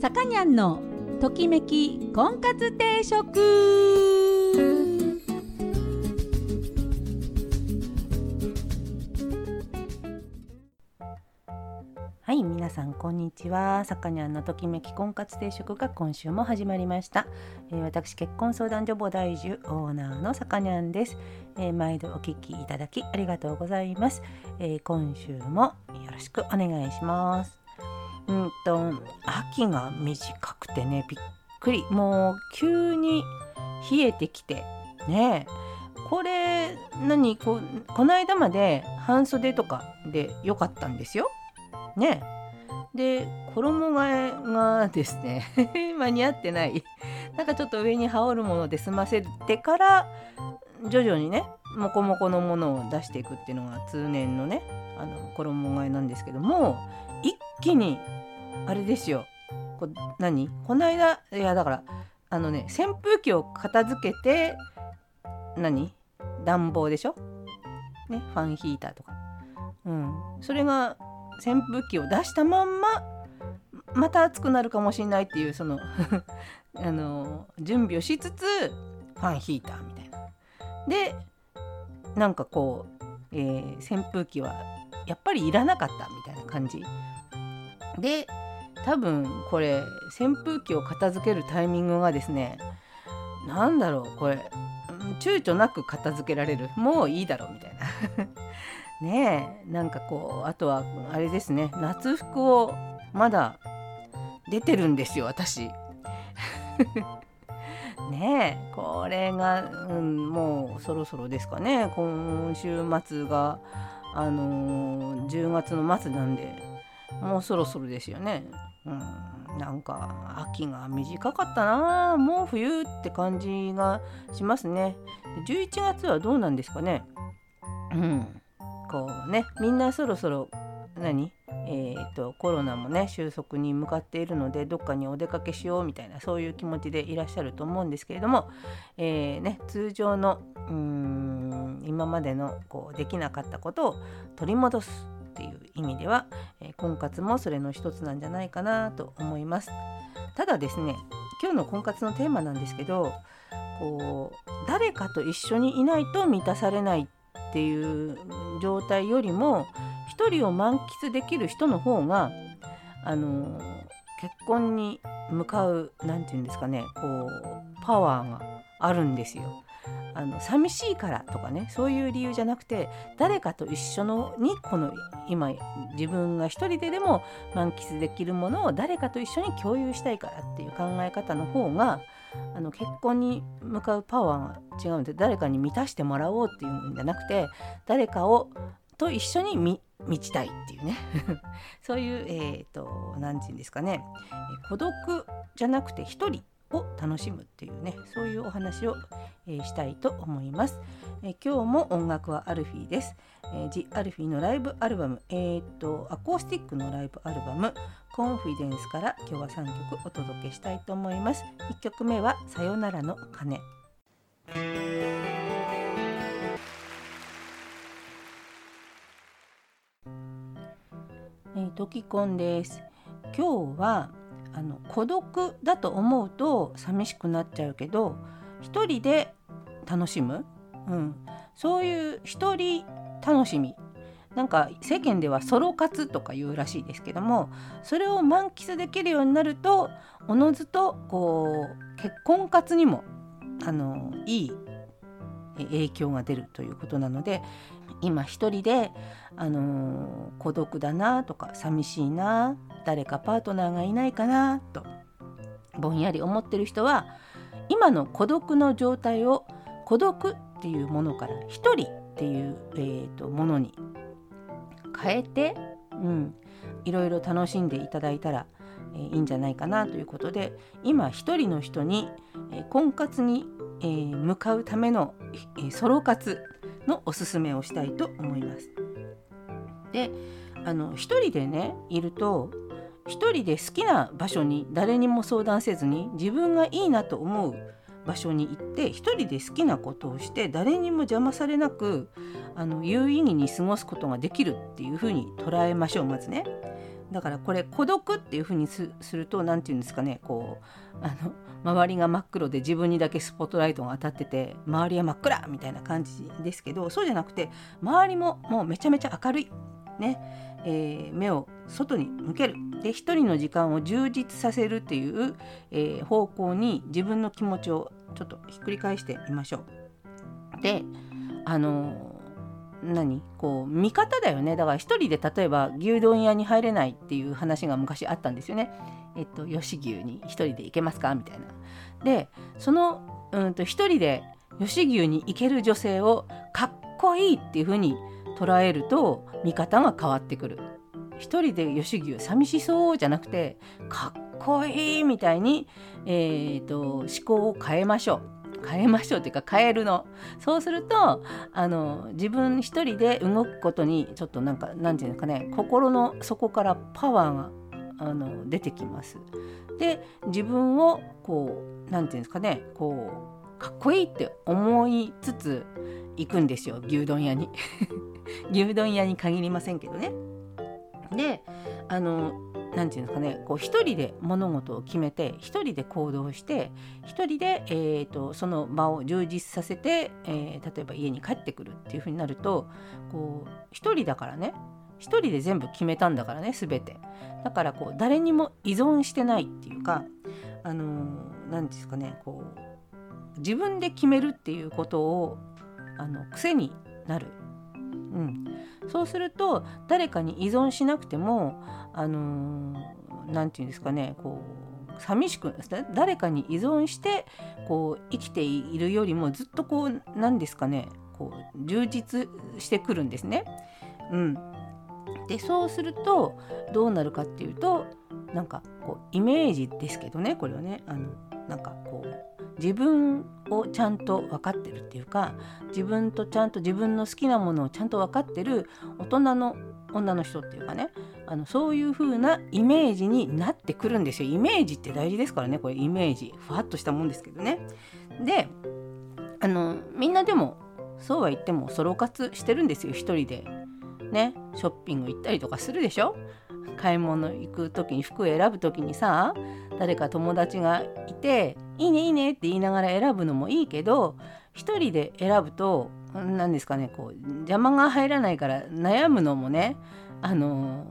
さかにゃんのときめき婚活定食。はい皆さんこんにちは。さかにゃんのときめき婚活定食が今週も始まりました、えー私結婚相談所母大樹オーナーのさかにゃんです、えー毎度お聞きいただきありがとうございます、えー今週もよろしくお願いします。うんと秋が短くてねびっくり。もう急に冷えてきてねこれ何？ここの間まで半袖とかで良かったんですよ。ねで衣替えがですね 間に合ってない。なんかちょっと上に羽織るもので済ませてから徐々にねモコモコのものを出していくっていうのが通年のねあの衣替えなんですけども一気にあれですよ。こ何？この間いやだからあのね扇風機を片付けて何？暖房でしょ？ねファンヒーターとか。うん。それが扇風機を出したまんままた暑くなるかもしれないっていうその あの準備をしつつファンヒーターみたいな。でなんかこう、えー扇風機はやっぱりいらなかったみたいな感じ。で多分これ扇風機を片付けるタイミングがですねなんだろうこれ躊躇なく片付けられるもういいだろうみたいな。ねえなんかこうあとはあれですね夏服をまだ出てるんですよ私。ねえこれが、うん、もうそろそろですかね今週末があのー10月の末なんでもうそろそろですよね。うん、なんか秋が短かったなもう冬って感じがしますね。11月はどうなんですかね。うん、こうねみんなそろそろ何？えー、とコロナもね収束に向かっているのでどっかにお出かけしようみたいなそういう気持ちでいらっしゃると思うんですけれども、えーね、通常のうーん今までのこうできなかったことを取り戻す意味では、え婚活もそれの一つなんじゃないかなと思います。ただですね今日の婚活のテーマなんですけどこう誰かと一緒にいないと満たされないっていう状態よりも一人を満喫できる人の方があの結婚に向かう何て言うんですかねこうパワーがあるんですよ。あの寂しいからとかねそういう理由じゃなくて誰かと一緒のにこの今自分が一人ででも満喫できるものを誰かと一緒に共有したいからっていう考え方の方があの結婚に向かうパワーが違うんで誰かに満たしてもらおうっていうんじゃなくて誰かをと一緒に満ちたいっていうね。そういうえっ、と何て言うんですかね。孤独じゃなくて一人。を楽しむっていうねそういうお話を、えーしたいと思います、えー今日も音楽はアルフィーです、えー、ジ・アルフィーのライブアルバムえっ、とアコースティックのライブアルバムコンフィデンスから今日は3曲お届けしたいと思います。1曲目はさよならの鐘。えー、ドキコンです。今日はあの孤独だと思うと寂しくなっちゃうけど一人で楽しむ、うん、そういう一人楽しみ。なんか世間ではソロ活とか言うらしいですけどもそれを満喫できるようになるとおのずとこう結婚活にもあのいい影響が出るということなので今一人で、あのー孤独だなとか寂しいな誰かパートナーがいないかなとぼんやり思ってる人は今の孤独の状態を孤独っていうものから一人っていう、えーとものに変えて、うん、いろいろ楽しんでいただいたら、えーいいんじゃないかなということで今一人の人に、えー婚活に、えー向かうための、えーソロ活のおすすめをしたいと思います。であの一人でねいると1人で好きな場所に誰にも相談せずに自分がいいなと思う場所に行って1人で好きなことをして誰にも邪魔されなくあの有意義に過ごすことができるっていうふうに捉えましょうまずね。だからこれ孤独っていうふうにすると何て言うんですかねこうあの周りが真っ黒で自分にだけスポットライトが当たってて周りは真っ暗みたいな感じですけどそうじゃなくて周りももうめちゃめちゃ明るい。ね、えー、目を外に向ける。で一人の時間を充実させるっていう、えー、方向に自分の気持ちをちょっとひっくり返してみましょう。であの何？こう見方だよねだから一人で例えば牛丼屋に入れないっていう話が昔あったんですよね。えっと吉牛に一人で行けますか？みたいな。でそのうんと一人で吉牛に行ける女性をかっこいいっていうふうに捉えると見方が変わってくる。一人で吉牛寂しそうじゃなくてかっこいいみたいに、えーと、思考を変えましょう。変えましょうっていうか変えるのそうするとあの自分一人で動くことにちょっとなんかなんていうのかね心の底からパワーがあの出てきます。で自分をこうなんていうんですかねこうかっこいいって思いつつ行くんですよ牛丼屋に 牛丼屋に限りませんけどね。であの何て言うんですかねこう一人で物事を決めて一人で行動して一人で、えーと、その場を充実させて、えー、例えば家に帰ってくるっていう風になるとこう一人だからね一人で全部決めたんだからね全て。だからこう誰にも依存してないっていうかあの何ですかねこう自分で決めるっていうことをあの癖になる、うん、そうすると誰かに依存しなくてもあの何、て言うんですかねこう寂しく誰かに依存してこう生きているよりもずっとこう何ですかねこう充実してくるんですね。うん、でそうするとどうなるかっていうとなんかこうイメージですけどねこれはね。あのなんかこう自分をちゃんと分かってるっていうか自分とちゃんと自分の好きなものをちゃんと分かってる大人の女の人っていうかねあのそういう風なイメージになってくるんですよ。イメージって大事ですからねこれ。イメージ。ふわっとしたもんですけどね。であのみんなでもそうは言ってもソロ活してるんですよ。一人で。ね。ショッピング行ったりとかするでしょ？買い物行く時に服選ぶ時にさ誰か友達がいて「いいねいいね」って言いながら選ぶのもいいけど一人で選ぶと何ですかねこう邪魔が入らないから悩むのもねあの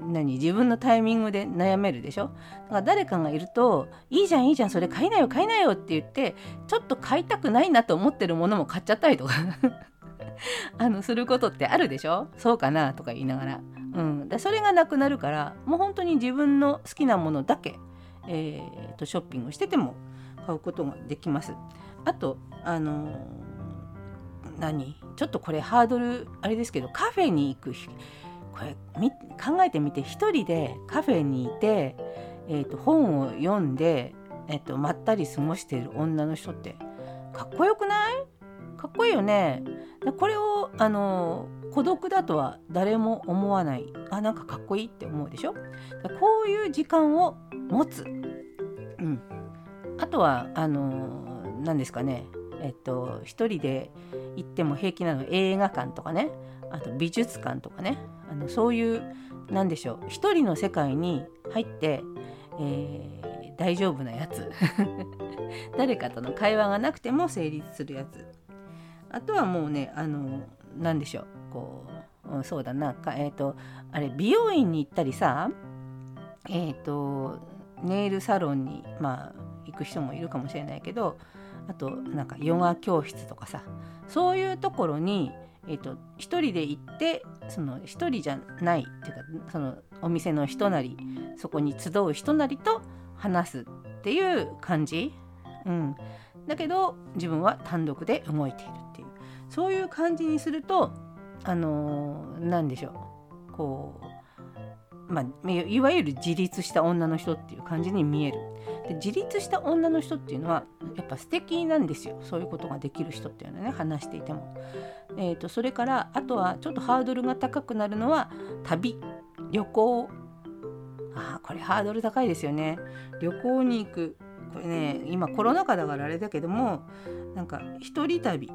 何自分のタイミングで悩めるでしょ？だから誰かがいると「いいじゃんいいじゃんそれ買いなよ買いなよ」って言ってちょっと買いたくないなと思ってるものも買っちゃったりとか あのすることってあるでしょ？そうかな？とか言いながら、うん、でそれがなくなるからもう本当に自分の好きなものだけ、えーと、ショッピングしてても買うことができます。あとあのー、何？ちょっとこれハードルあれですけどカフェに行くこれ考えてみて一人でカフェにいて、えーと、本を読んで、えーとまったり過ごしている女の人ってかっこよくない？かっこいいよね。これをあの孤独だとは誰も思わない。あなんかかっこいいって思うでしょ？こういう時間を持つ、うん、あとはあの何ですかね。えっと一人で行っても平気なの。映画館とかね。あと美術館とかね。あのそういう何でしょう。一人の世界に入って、えー、大丈夫なやつ。誰かとの会話がなくても成立するやつ。あとはもうねあの何でしょうこう、うん、そうだな。かえっ、ー、とあれ美容院に行ったりさえっ、ー、とネイルサロンにまあ行く人もいるかもしれないけどあとなんかヨガ教室とかさそういうところに、えーと、一人で行ってその一人じゃないっていうかそのお店の人なりそこに集う人なりと話すっていう感じ、うん、だけど自分は単独で動いているっていう。そういう感じにするとあの何でしょう。こう、まあ、いわゆる自立した女の人っていう感じに見える。で自立した女の人っていうのはやっぱ素敵なんですよ。そういうことができる人っていうのはね話していても、えーと、それからあとはちょっとハードルが高くなるのは旅。旅行。あこれハードル高いですよね。旅行に行く。これね今コロナ禍だからあれだけどもなんか一人旅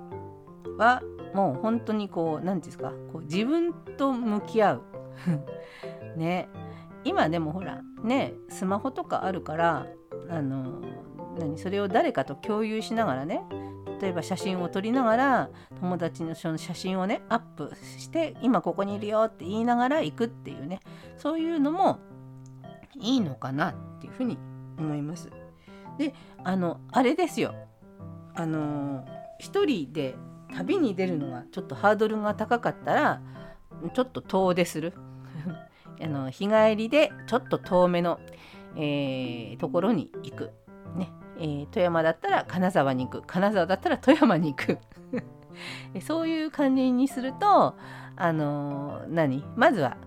はもう本当にこう何て言うんですかこう自分と向き合う。ね。今でもほらねスマホとかあるからあの何それを誰かと共有しながらね例えば写真を撮りながら友達のその写真をねアップして今ここにいるよって言いながら行くっていうねそういうのもいいのかなっていうふうに思います。であのあれですよ。あの一人で旅に出るのがちょっとハードルが高かったらちょっと遠出する。あの日帰りでちょっと遠めの、えー、ところに行く、ね。えー、富山だったら金沢に行く。金沢だったら富山に行く。そういう感じにするとあのー、何？まずは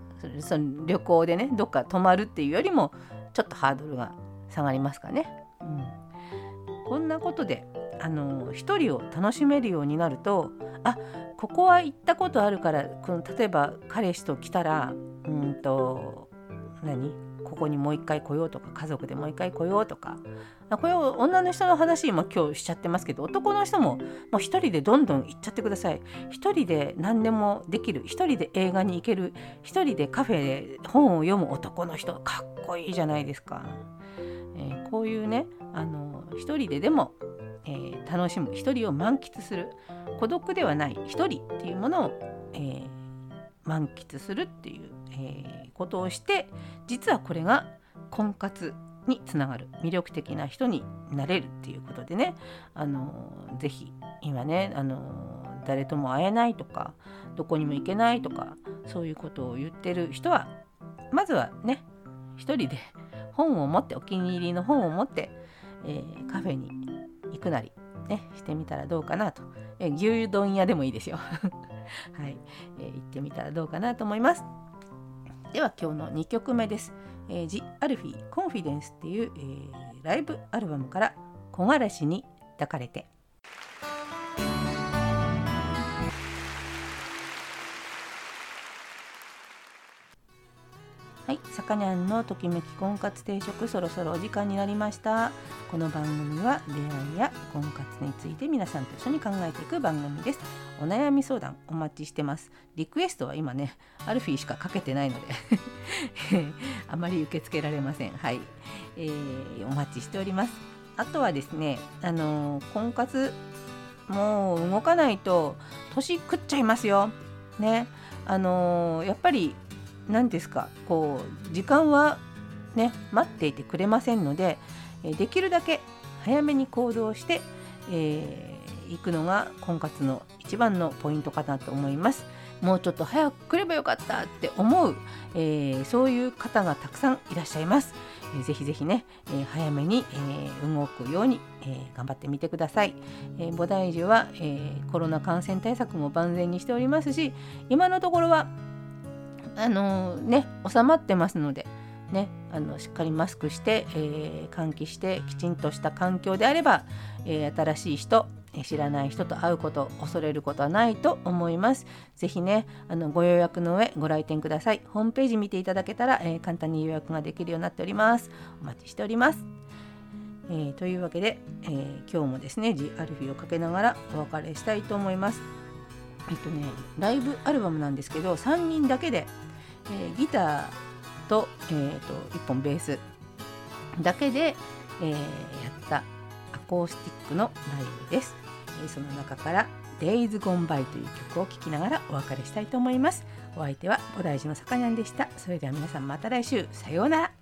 その旅行でねどっか泊まるっていうよりもちょっとハードルが下がりますかね。うん、こんなことであの一人を楽しめるようになるとあここは行ったことあるからこの例えば彼氏と来たらうんと何？ここにもう一回来ようとか家族でもう一回来ようとか。これを女の人の話今今日しちゃってますけど男の人ももう一人でどんどん行っちゃってください。一人で何でもできる。一人で映画に行ける。一人でカフェで本を読む男の人。かっこいいじゃないですか、えー、こういうねあの一人ででも、えー、楽しむ一人を満喫する孤独ではない一人っていうものを、えー、満喫するっていう、えー、ことをして実はこれが婚活につながる。魅力的な人になれるっていうことでねあのぜひ今ねあの誰とも会えないとかどこにも行けないとかそういうことを言ってる人はまずはね一人で本を持ってお気に入りの本を持って、えー、カフェに行くなり、ね、してみたらどうかなと、えー、牛丼屋でもいいですよ。はい、えー、行ってみたらどうかなと思います。では今日の2曲目です。えー、ジ・アルフィー・コンフィデンスっていう、えー、ライブアルバムから木枯らしに抱かれて。かにゃんのときめき婚活定食そろそろお時間になりました。この番組は出会いや婚活について皆さんと一緒に考えていく番組です。お悩み相談お待ちしてます。リクエストは今ねアルフィーしかかけてないので あまり受け付けられません。はい、えー、お待ちしております。あとはですねあのー、婚活もう動かないと年食っちゃいますよ。ね。あのー、やっぱり何ですかこう時間はね待っていてくれませんのでできるだけ早めに行動して、えー、行くのが婚活の一番のポイントかなと思います。もうちょっと早く来ればよかったって思う、えー、そういう方がたくさんいらっしゃいます。えー、ぜひぜひね、えー、早めに、えー、動くように、えー、頑張ってみてください。えー、菩提樹は、えー、コロナ感染対策も万全にしておりますし今のところはあの、ね収まってますので、ね、あのしっかりマスクして、えー、換気してきちんとした環境であれば、えー、新しい人知らない人と会うこと恐れることはないと思います。ぜひねあのご予約の上ご来店ください。ホームページ見ていただけたら、えー、簡単に予約ができるようになっております。お待ちしております。えー、というわけで、えー、今日もですね G アルフィーをかけながらお別れしたいと思います。えっとねライブアルバムなんですけど3人だけで、えー、ギターと,、えーと、1本ベースだけで、えー、やったアコースティックのライブです。えー、その中から「Days Gone By」という曲を聴きながらお別れしたいと思います。お相手は菩提寺のさかにゃんでした。それでは皆さんまた来週さようなら。